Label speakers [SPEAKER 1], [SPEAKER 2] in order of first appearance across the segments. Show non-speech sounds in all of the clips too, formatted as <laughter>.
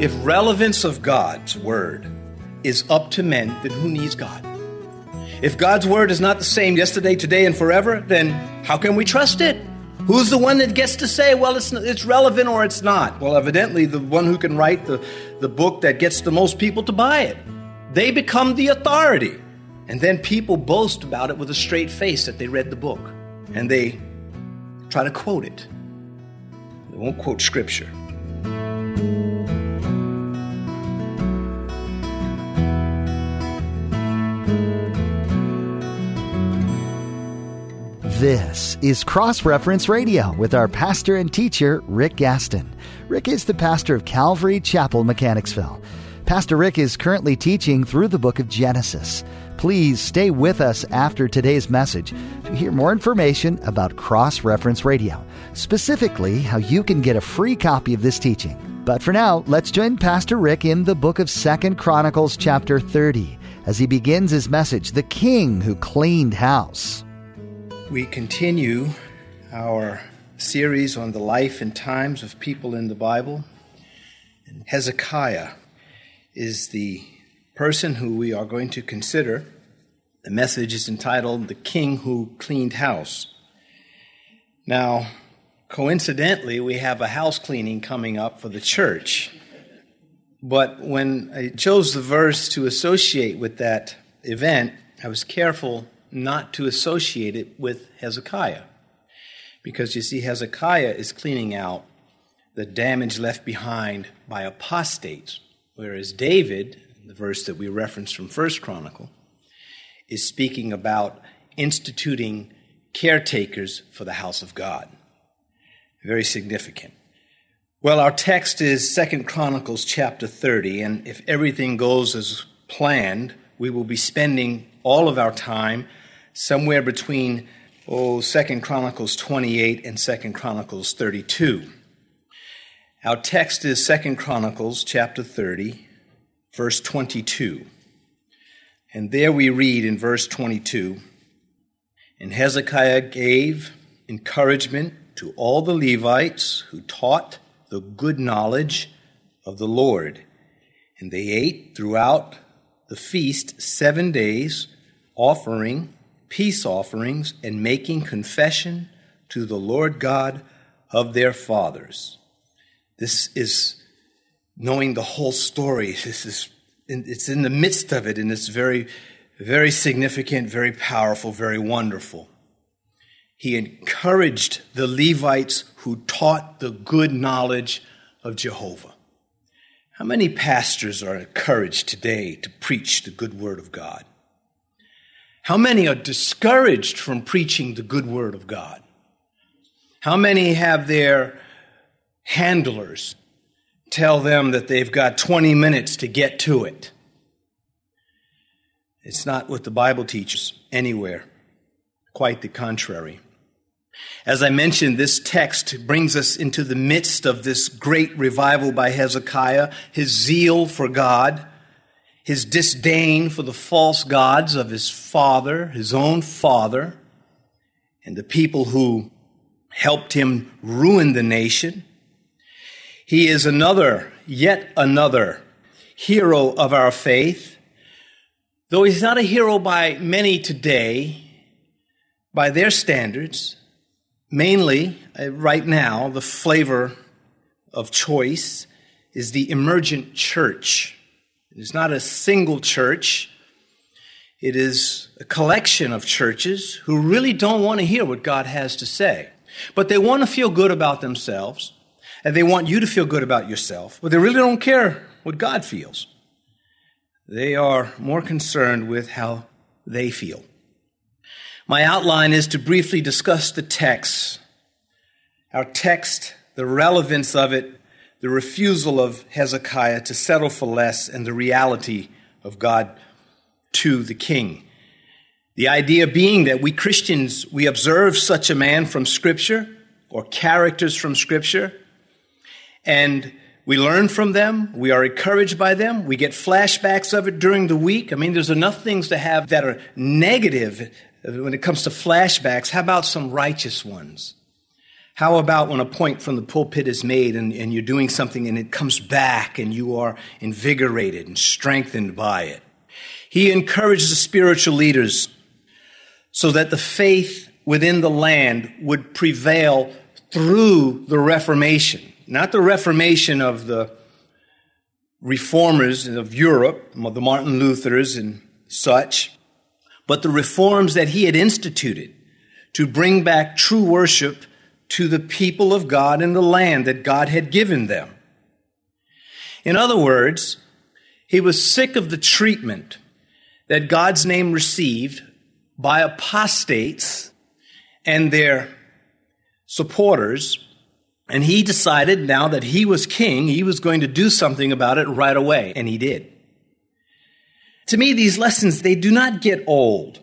[SPEAKER 1] If relevance of God's word is up to men, then who needs God? If God's word is not the same yesterday, today, and forever, then how can we trust it? Who's the one that gets to say, well, it's, it's relevant or it's not? Well, evidently, the one who can write the, the book that gets the most people to buy it. They become the authority. And then people boast about it with a straight face that they read the book. And they try to quote it. They won't quote scripture.
[SPEAKER 2] This is Cross Reference Radio with our pastor and teacher, Rick Gaston. Rick is the pastor of Calvary Chapel, Mechanicsville. Pastor Rick is currently teaching through the book of Genesis. Please stay with us after today's message to hear more information about Cross Reference Radio, specifically how you can get a free copy of this teaching. But for now, let's join Pastor Rick in the book of Second Chronicles chapter 30 as he begins his message, The King Who Cleaned House.
[SPEAKER 1] We continue our series on the life and times of people in the Bible. Hezekiah is the person who we are going to consider. The message is entitled The King Who Cleaned House. Now, coincidentally, we have a house cleaning coming up for the church. But when I chose the verse to associate with that event, I was careful not to associate it with Hezekiah. Because you see, Hezekiah is cleaning out the damage left behind by apostates, whereas David, the verse that we referenced from First Chronicle, is speaking about instituting caretakers for the house of God. Very significant. Well, our text is Second Chronicles chapter 30, and if everything goes as planned, we will be spending all of our time somewhere between oh, Second Chronicles 28 and Second Chronicles 32. Our text is Second Chronicles chapter 30, verse 22. And there we read in verse 22 And Hezekiah gave encouragement to all the Levites who taught the good knowledge of the Lord. And they ate throughout the feast seven days, offering peace offerings and making confession to the Lord God of their fathers. This is knowing the whole story. <laughs> This is it's in the midst of it, and it's very, very significant, very powerful, very wonderful. He encouraged the Levites who taught the good knowledge of Jehovah. How many pastors are encouraged today to preach the good word of God? How many are discouraged from preaching the good word of God? How many have their handlers tell them that they've got 20 minutes to get to it? It's not what the Bible teaches anywhere. Quite the contrary. As I mentioned, this text brings us into the midst of this great revival by Hezekiah, his zeal for God, his disdain for the false gods of his father, his own father, and the people who helped him ruin the nation. He is another, yet another hero of our faith. Though he's not a hero by many today, by their standards, mainly uh, right now, the flavor of choice is the emergent church. It is not a single church. It is a collection of churches who really don't want to hear what God has to say. But they want to feel good about themselves, and they want you to feel good about yourself, but they really don't care what God feels. They are more concerned with how they feel. My outline is to briefly discuss the text. Our text, the relevance of it, the refusal of Hezekiah to settle for less and the reality of God to the king. The idea being that we Christians, we observe such a man from Scripture or characters from Scripture, and we learn from them. We are encouraged by them. We get flashbacks of it during the week. I mean, there's enough things to have that are negative when it comes to flashbacks. How about some righteous ones? How about when a point from the pulpit is made and, and you're doing something and it comes back and you are invigorated and strengthened by it? He encouraged the spiritual leaders so that the faith within the land would prevail through the Reformation. Not the Reformation of the reformers of Europe, the Martin Luthers and such, but the reforms that he had instituted to bring back true worship to the people of God in the land that God had given them. In other words, he was sick of the treatment that God's name received by apostates and their supporters. And he decided now that he was king, he was going to do something about it right away. And he did. To me, these lessons, they do not get old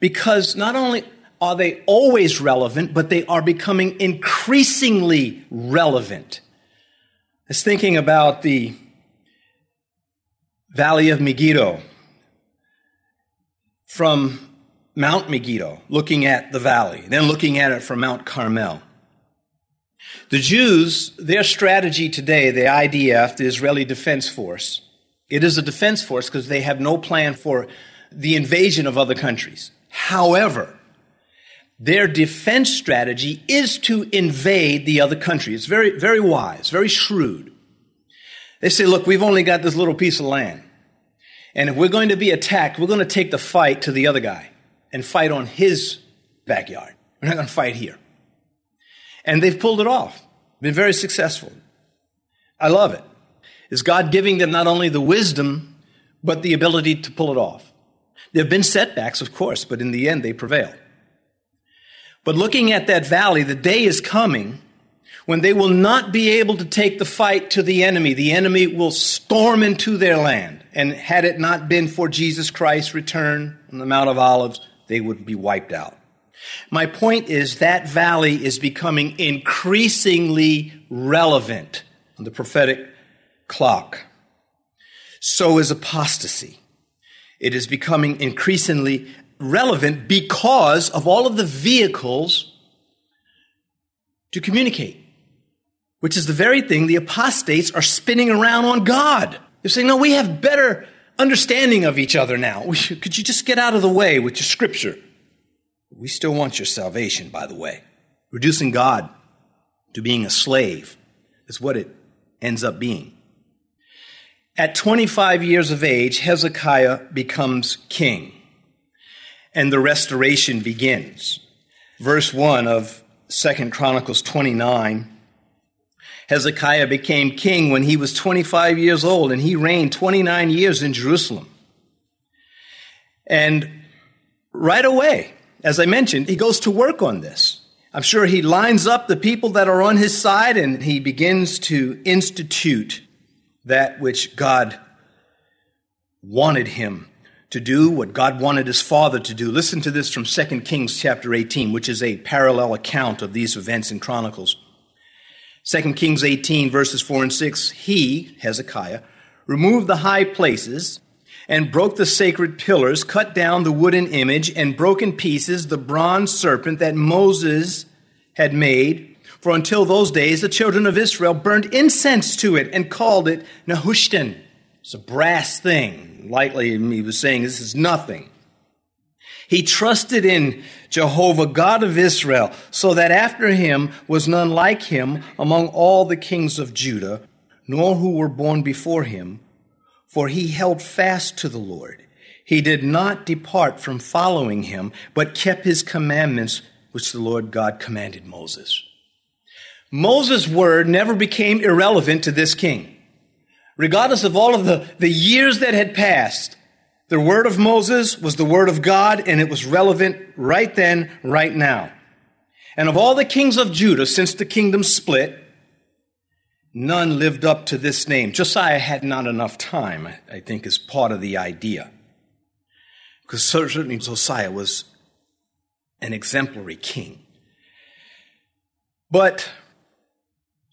[SPEAKER 1] because not only are they always relevant, but they are becoming increasingly relevant. I was thinking about the Valley of Megiddo from Mount Megiddo, looking at the valley, then looking at it from Mount Carmel. The Jews, their strategy today, the IDF, the Israeli Defense Force, it is a defense force because they have no plan for the invasion of other countries. However, their defense strategy is to invade the other country. It's very, very wise, very shrewd. They say, look, we've only got this little piece of land. And if we're going to be attacked, we're going to take the fight to the other guy and fight on his backyard. We're not going to fight here. And they've pulled it off. Been very successful. I love it. Is God giving them not only the wisdom, but the ability to pull it off? There have been setbacks, of course, but in the end, they prevail. But looking at that valley, the day is coming when they will not be able to take the fight to the enemy. The enemy will storm into their land. And had it not been for Jesus Christ's return on the Mount of Olives, they would be wiped out. My point is that valley is becoming increasingly relevant on the prophetic clock. So is apostasy. It is becoming increasingly relevant because of all of the vehicles to communicate, which is the very thing the apostates are spinning around on God. They're saying, no, we have better understanding of each other now. Could you just get out of the way with your scripture? We still want your salvation, by the way. Reducing God to being a slave is what it ends up being. At 25 years of age, Hezekiah becomes king and the restoration begins. Verse 1 of Second Chronicles 29 Hezekiah became king when he was 25 years old, and he reigned 29 years in Jerusalem. And right away, as I mentioned, he goes to work on this. I'm sure he lines up the people that are on his side and he begins to institute that which God wanted him to do, what God wanted his father to do. Listen to this from 2 Kings chapter 18, which is a parallel account of these events in Chronicles. 2 Kings 18 verses 4 and 6, he, Hezekiah, removed the high places and broke the sacred pillars, cut down the wooden image, and broke in pieces the bronze serpent that Moses had made. For until those days, the children of Israel burned incense to it and called it Nehushtan. It's a brass thing, lightly, he was saying this is nothing. He trusted in Jehovah, God of Israel, so that after him was none like him among all the kings of Judah, nor who were born before him, for he held fast to the Lord. He did not depart from following him, but kept his commandments, which the Lord God commanded Moses. Moses' word never became irrelevant to this king regardless of all of the, the years that had passed, the word of Moses was the word of God and it was relevant right then, right now. And of all the kings of Judah since the kingdom split, none lived up to this name. Josiah had not enough time, I think, is part of the idea. Because certainly Josiah was an exemplary king. But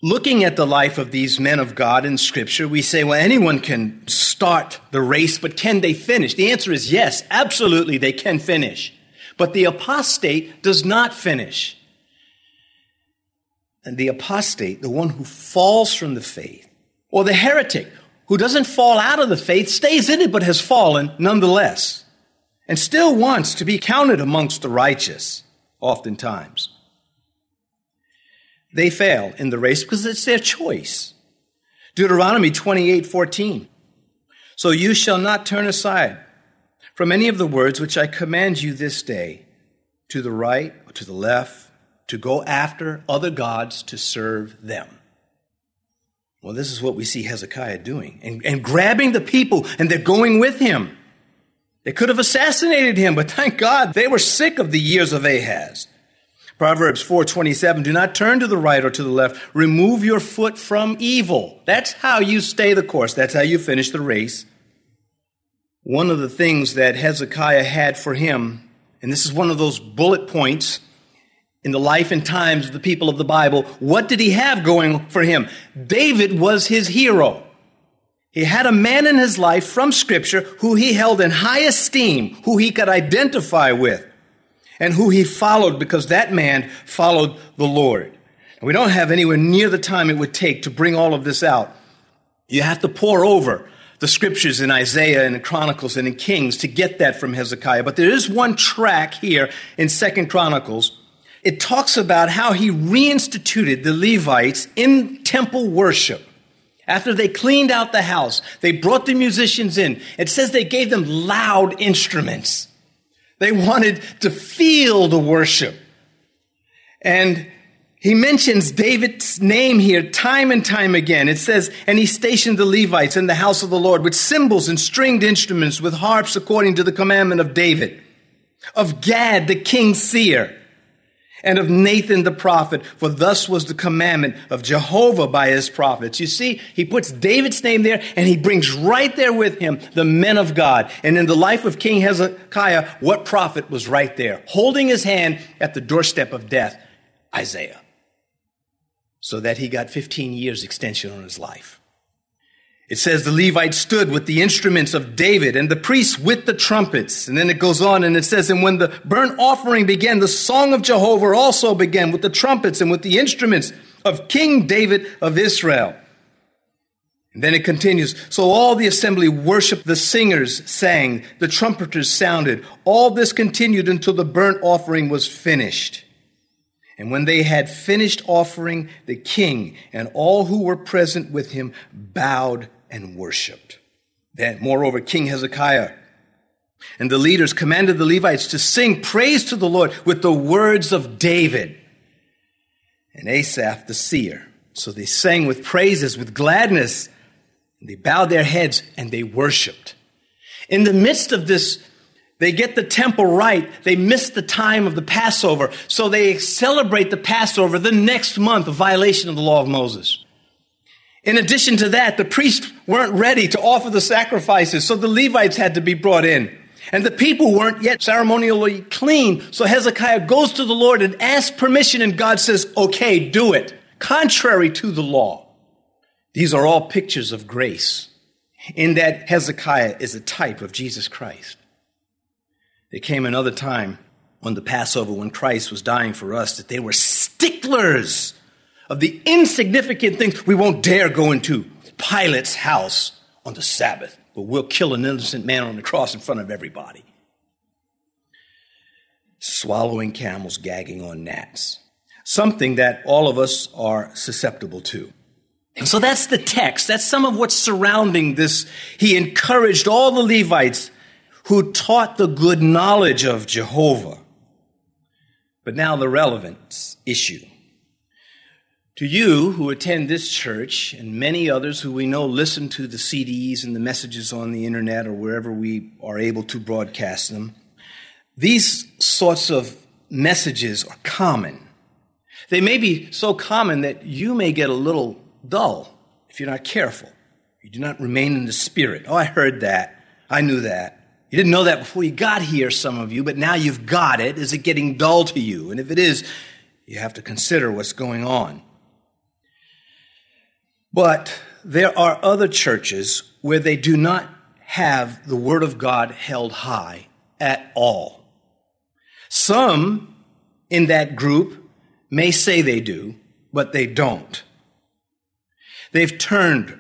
[SPEAKER 1] looking at the life of these men of God in Scripture, we say, well, anyone can start the race, but can they finish? The answer is yes, absolutely, they can finish. But the apostate does not finish. And the apostate, the one who falls from the faith, or the heretic who doesn't fall out of the faith, stays in it but has fallen nonetheless, and still wants to be counted amongst the righteous, oftentimes. They fail in the race because it's their choice. Deuteronomy 28 14. So you shall not turn aside from any of the words which I command you this day, to the right or to the left, to go after other gods to serve them. Well, this is what we see Hezekiah doing and, and grabbing the people, and they're going with him. They could have assassinated him, but thank God they were sick of the years of Ahaz. Proverbs 4:27 Do not turn to the right or to the left. Remove your foot from evil. That's how you stay the course. That's how you finish the race. One of the things that Hezekiah had for him and this is one of those bullet points in the life and times of the people of the Bible, what did he have going for him? David was his hero. He had a man in his life from scripture who he held in high esteem, who he could identify with, and who he followed because that man followed the Lord. And we don't have anywhere near the time it would take to bring all of this out. You have to pore over the scriptures in Isaiah and in Chronicles and in Kings to get that from Hezekiah. But there is one track here in Second Chronicles it talks about how he reinstituted the Levites in temple worship. After they cleaned out the house, they brought the musicians in. It says they gave them loud instruments. They wanted to feel the worship. And he mentions David's name here time and time again. It says, and he stationed the Levites in the house of the Lord with cymbals and stringed instruments with harps according to the commandment of David, of Gad, the king's seer and of Nathan the prophet, for thus was the commandment of Jehovah by his prophets. You see, he puts David's name there and he brings right there with him the men of God. And in the life of King Hezekiah, what prophet was right there, holding his hand at the doorstep of death? Isaiah. So that he got 15 years extension on his life. It says the Levites stood with the instruments of David and the priests with the trumpets. And then it goes on and it says, and when the burnt offering began, the song of Jehovah also began with the trumpets and with the instruments of King David of Israel. And then it continues. So all the assembly worshiped, the singers sang, the trumpeters sounded. All this continued until the burnt offering was finished. And when they had finished offering, the king and all who were present with him bowed and worshiped. Then, moreover, King Hezekiah and the leaders commanded the Levites to sing praise to the Lord with the words of David and Asaph the seer. So they sang with praises, with gladness, and they bowed their heads and they worshiped. In the midst of this, they get the temple right. They miss the time of the Passover. So they celebrate the Passover the next month, a violation of the law of Moses. In addition to that, the priests weren't ready to offer the sacrifices, so the Levites had to be brought in. And the people weren't yet ceremonially clean, so Hezekiah goes to the Lord and asks permission, and God says, okay, do it, contrary to the law. These are all pictures of grace, in that Hezekiah is a type of Jesus Christ. There came another time on the Passover when Christ was dying for us that they were sticklers of the insignificant things we won't dare go into Pilate's house on the Sabbath, but we'll kill an innocent man on the cross in front of everybody. Swallowing camels, gagging on gnats. Something that all of us are susceptible to. And so that's the text. That's some of what's surrounding this. He encouraged all the Levites who taught the good knowledge of Jehovah. But now the relevance issue. To you who attend this church and many others who we know listen to the CDs and the messages on the internet or wherever we are able to broadcast them, these sorts of messages are common. They may be so common that you may get a little dull if you're not careful. You do not remain in the spirit. Oh, I heard that. I knew that. You didn't know that before you got here, some of you, but now you've got it. Is it getting dull to you? And if it is, you have to consider what's going on. But there are other churches where they do not have the Word of God held high at all. Some in that group may say they do, but they don't. They've turned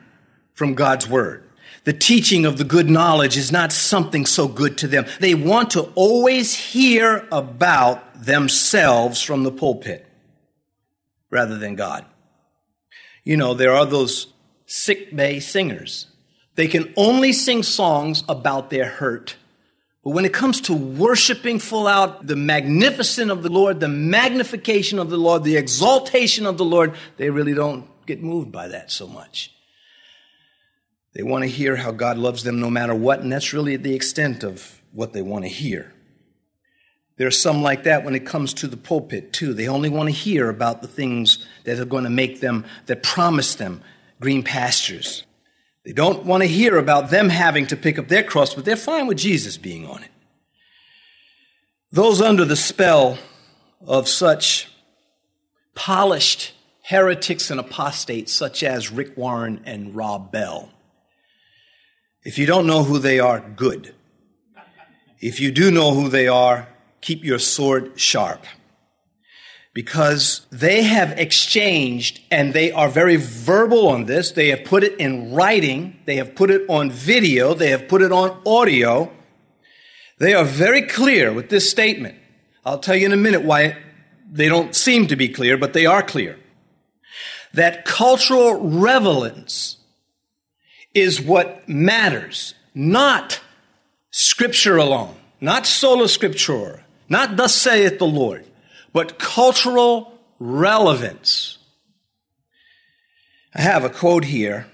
[SPEAKER 1] from God's word. The teaching of the good knowledge is not something so good to them. They want to always hear about themselves from the pulpit rather than God. You know, there are those sick bay singers. They can only sing songs about their hurt. But when it comes to worshiping full out the magnificence of the Lord, the magnification of the Lord, the exaltation of the Lord, they really don't get moved by that so much. They want to hear how God loves them no matter what, and that's really the extent of what they want to hear. There are some like that when it comes to the pulpit, too. They only want to hear about the things that are going to make them, that promise them green pastures. They don't want to hear about them having to pick up their cross, but they're fine with Jesus being on it. Those under the spell of such polished heretics and apostates, such as Rick Warren and Rob Bell, if you don't know who they are, good. If you do know who they are, keep your sword sharp. Because they have exchanged, and they are very verbal on this. They have put it in writing, they have put it on video, they have put it on audio. They are very clear with this statement. I'll tell you in a minute why they don't seem to be clear, but they are clear. That cultural relevance is what matters, not scripture alone, not sola scriptura, not thus saith the Lord, but cultural relevance. I have a quote here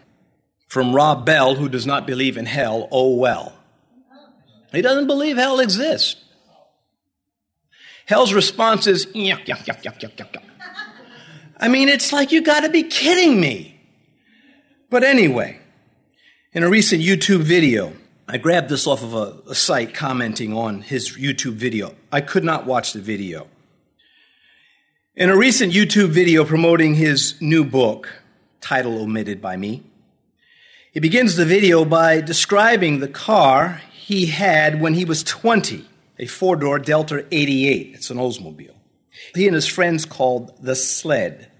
[SPEAKER 1] from Rob Bell, who does not believe in hell, oh well. He doesn't believe hell exists. Hell's response is, yuck, yuck, yuck, yuck, yuck, yuck. I mean, it's like you gotta be kidding me. But anyway, in a recent YouTube video, I grabbed this off of a, a, site commenting on his YouTube video. I could not watch the video. In a recent YouTube video promoting his new book, title omitted by me, he begins the video by describing the car he had when he was 20, a four door Delta 88. It's an Oldsmobile. He and his friends called the sled.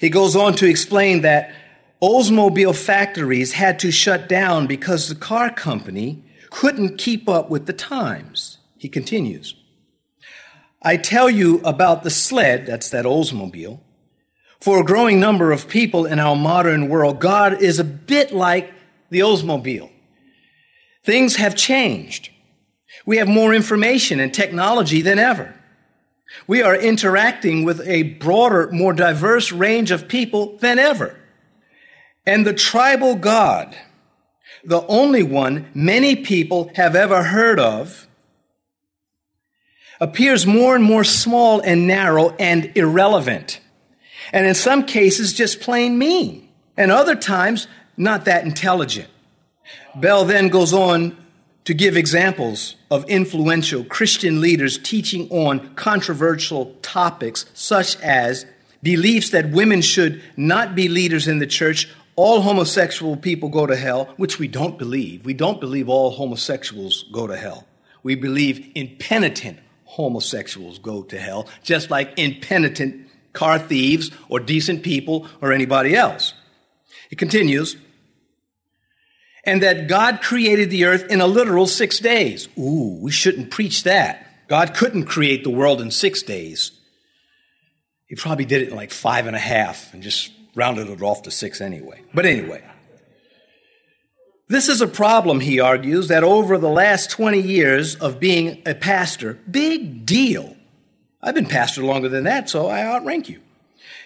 [SPEAKER 1] He goes on to explain that Oldsmobile factories had to shut down because the car company couldn't keep up with the times. He continues. I tell you about the sled, that's that Oldsmobile. For a growing number of people in our modern world, God is a bit like the Oldsmobile. Things have changed. We have more information and technology than ever. We are interacting with a broader, more diverse range of people than ever. And the tribal God, the only one many people have ever heard of, appears more and more small and narrow and irrelevant. And in some cases, just plain mean. And other times, not that intelligent. Bell then goes on to give examples of influential Christian leaders teaching on controversial topics such as beliefs that women should not be leaders in the church all homosexual people go to hell, which we don't believe. We don't believe all homosexuals go to hell. We believe in impenitent homosexuals go to hell, just like impenitent car thieves or decent people or anybody else. It continues, and that God created the earth in a literal six days. Ooh, we shouldn't preach that. God couldn't create the world in six days. He probably did it in like five and a half and just rounded it off to six anyway. But anyway, this is a problem, he argues, that over the last 20 years of being a pastor, big deal. I've been pastor longer than that, so I outrank you.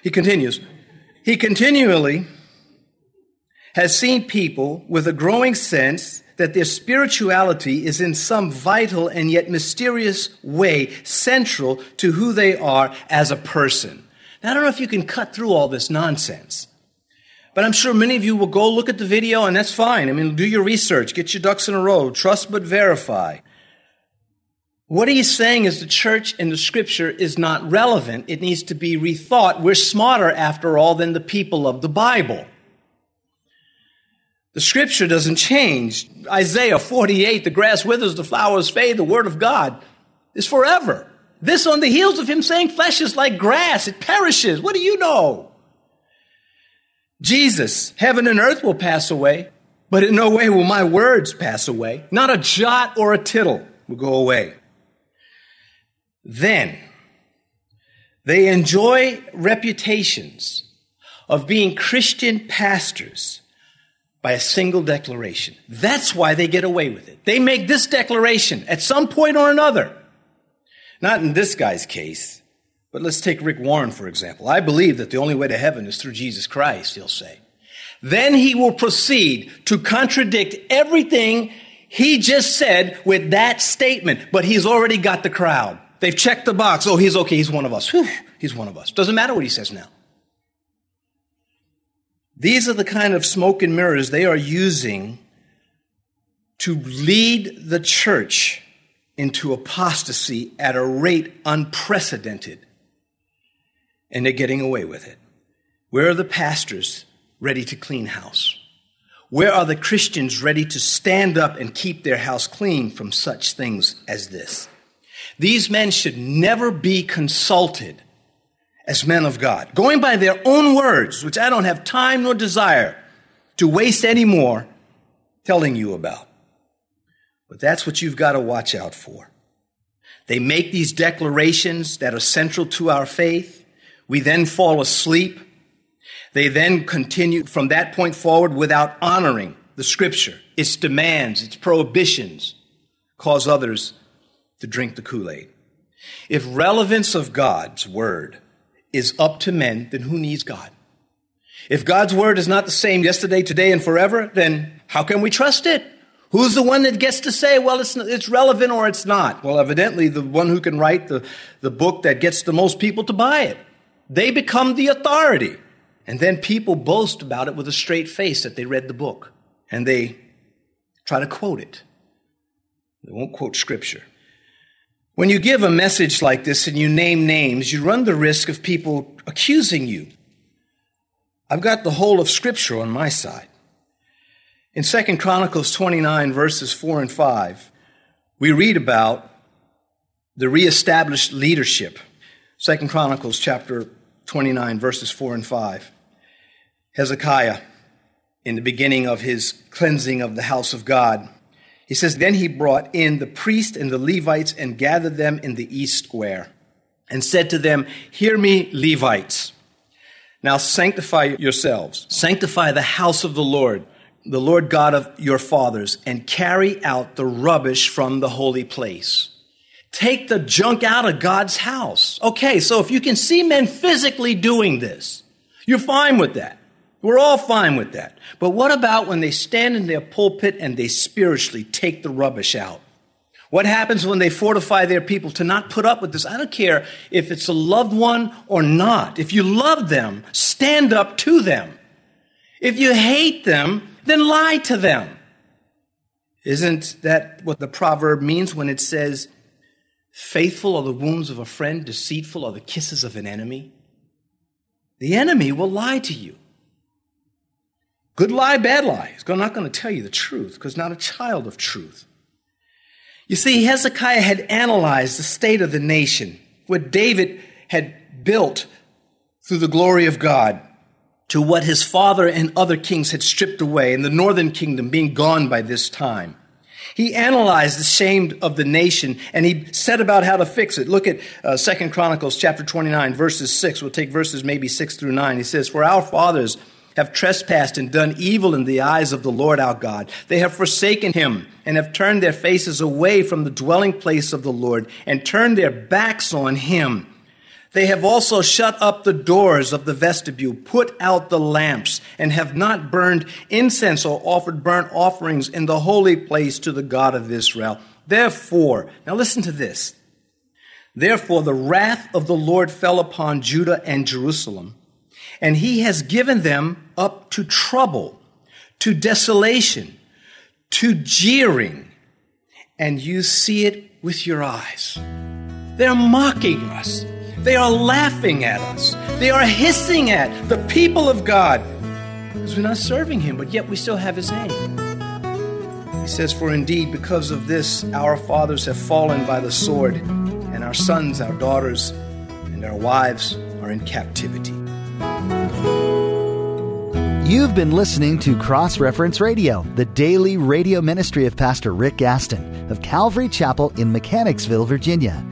[SPEAKER 1] He continues, he continually has seen people with a growing sense that their spirituality is in some vital and yet mysterious way central to who they are as a person. Now, I don't know if you can cut through all this nonsense, but I'm sure many of you will go look at the video, and that's fine. I mean, do your research, get your ducks in a row, trust but verify. What he's saying is the church and the scripture is not relevant. It needs to be rethought. We're smarter, after all, than the people of the Bible. The scripture doesn't change. Isaiah 48, the grass withers, the flowers fade, the word of God is forever. This on the heels of him saying flesh is like grass, it perishes. What do you know? Jesus, heaven and earth will pass away, but in no way will my words pass away. Not a jot or a tittle will go away. Then they enjoy reputations of being Christian pastors by a single declaration. That's why they get away with it. They make this declaration at some point or another. Not in this guy's case, but let's take Rick Warren, for example. I believe that the only way to heaven is through Jesus Christ, he'll say. Then he will proceed to contradict everything he just said with that statement, but he's already got the crowd. They've checked the box. Oh, he's okay. He's one of us. Whew, he's one of us. Doesn't matter what he says now. These are the kind of smoke and mirrors they are using to lead the church into apostasy at a rate unprecedented. And they're getting away with it. Where are the pastors ready to clean house? Where are the Christians ready to stand up and keep their house clean from such things as this? These men should never be consulted as men of God, going by their own words, which I don't have time nor desire to waste any more telling you about. But that's what you've got to watch out for. They make these declarations that are central to our faith. We then fall asleep. They then continue from that point forward without honoring the scripture, its demands, its prohibitions, cause others to drink the Kool Aid. If relevance of God's word is up to men, then who needs God? If God's word is not the same yesterday, today, and forever, then how can we trust it? Who's the one that gets to say, well, it's, it's relevant or it's not? Well, evidently, the one who can write the, the book that gets the most people to buy it. They become the authority. And then people boast about it with a straight face that they read the book. And they try to quote it. They won't quote scripture. When you give a message like this and you name names, you run the risk of people accusing you. I've got the whole of Scripture on my side. In 2 Chronicles 29, verses 4 and 5, we read about the reestablished leadership. 2 Chronicles chapter 29, verses 4 and 5. Hezekiah, in the beginning of his cleansing of the house of God, he says, Then he brought in the priests and the Levites and gathered them in the east square and said to them, Hear me, Levites. Now sanctify yourselves, sanctify the house of the Lord, the Lord God of your fathers, and carry out the rubbish from the holy place. Take the junk out of God's house. Okay, so if you can see men physically doing this, you're fine with that. We're all fine with that. But what about when they stand in their pulpit and they spiritually take the rubbish out? What happens when they fortify their people to not put up with this? I don't care if it's a loved one or not. If you love them, stand up to them. If you hate them, then lie to them. Isn't that what the proverb means when it says, faithful are the wounds of a friend, deceitful are the kisses of an enemy? The enemy will lie to you. Good lie, bad lie. He's not going to tell you the truth because not a child of truth. You see, Hezekiah had analyzed the state of the nation, what David had built through the glory of God, to what his father and other kings had stripped away, and the northern kingdom being gone by this time. He analyzed the shame of the nation and he set about how to fix it. Look at uh, 2 Chronicles chapter 29 verses 6. We'll take verses maybe 6 through 9. He says, For our fathers have trespassed and done evil in the eyes of the Lord our God. They have forsaken him and have turned their faces away from the dwelling place of the Lord and turned their backs on him. They have also shut up the doors of the vestibule, put out the lamps, and have not burned incense or offered burnt offerings in the holy place to the God of Israel. Therefore, now listen to this. Therefore, the wrath of the Lord fell upon Judah and Jerusalem and he has given them up to trouble, to desolation, to jeering. And you see it with your eyes. They're mocking us. They are laughing at us. They are hissing at the people of God because we're not serving him, but yet we still have his name. He says, For indeed, because of this, our fathers have fallen by the sword, and our sons, our daughters, and our wives are in captivity.
[SPEAKER 2] You've been listening to Cross Reference Radio, the daily radio ministry of Pastor Rick Gaston of Calvary Chapel in Mechanicsville, Virginia.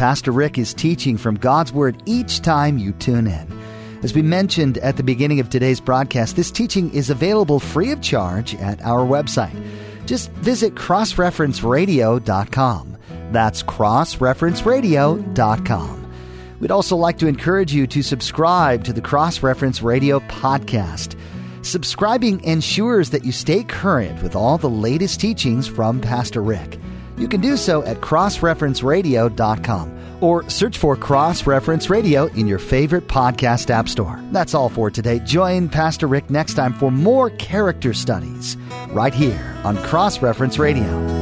[SPEAKER 2] Pastor Rick is teaching from God's Word each time you tune in. As we mentioned at the beginning of today's broadcast, this teaching is available free of charge at our website. Just visit crossreferenceradio.com. That's crossreferenceradio.com. We'd also like to encourage you to subscribe to the Cross Reference Radio podcast. Subscribing ensures that you stay current with all the latest teachings from Pastor Rick. You can do so at crossreferenceradio.com or search for Cross Reference Radio in your favorite podcast app store. That's all for today. Join Pastor Rick next time for more character studies right here on Cross Reference Radio.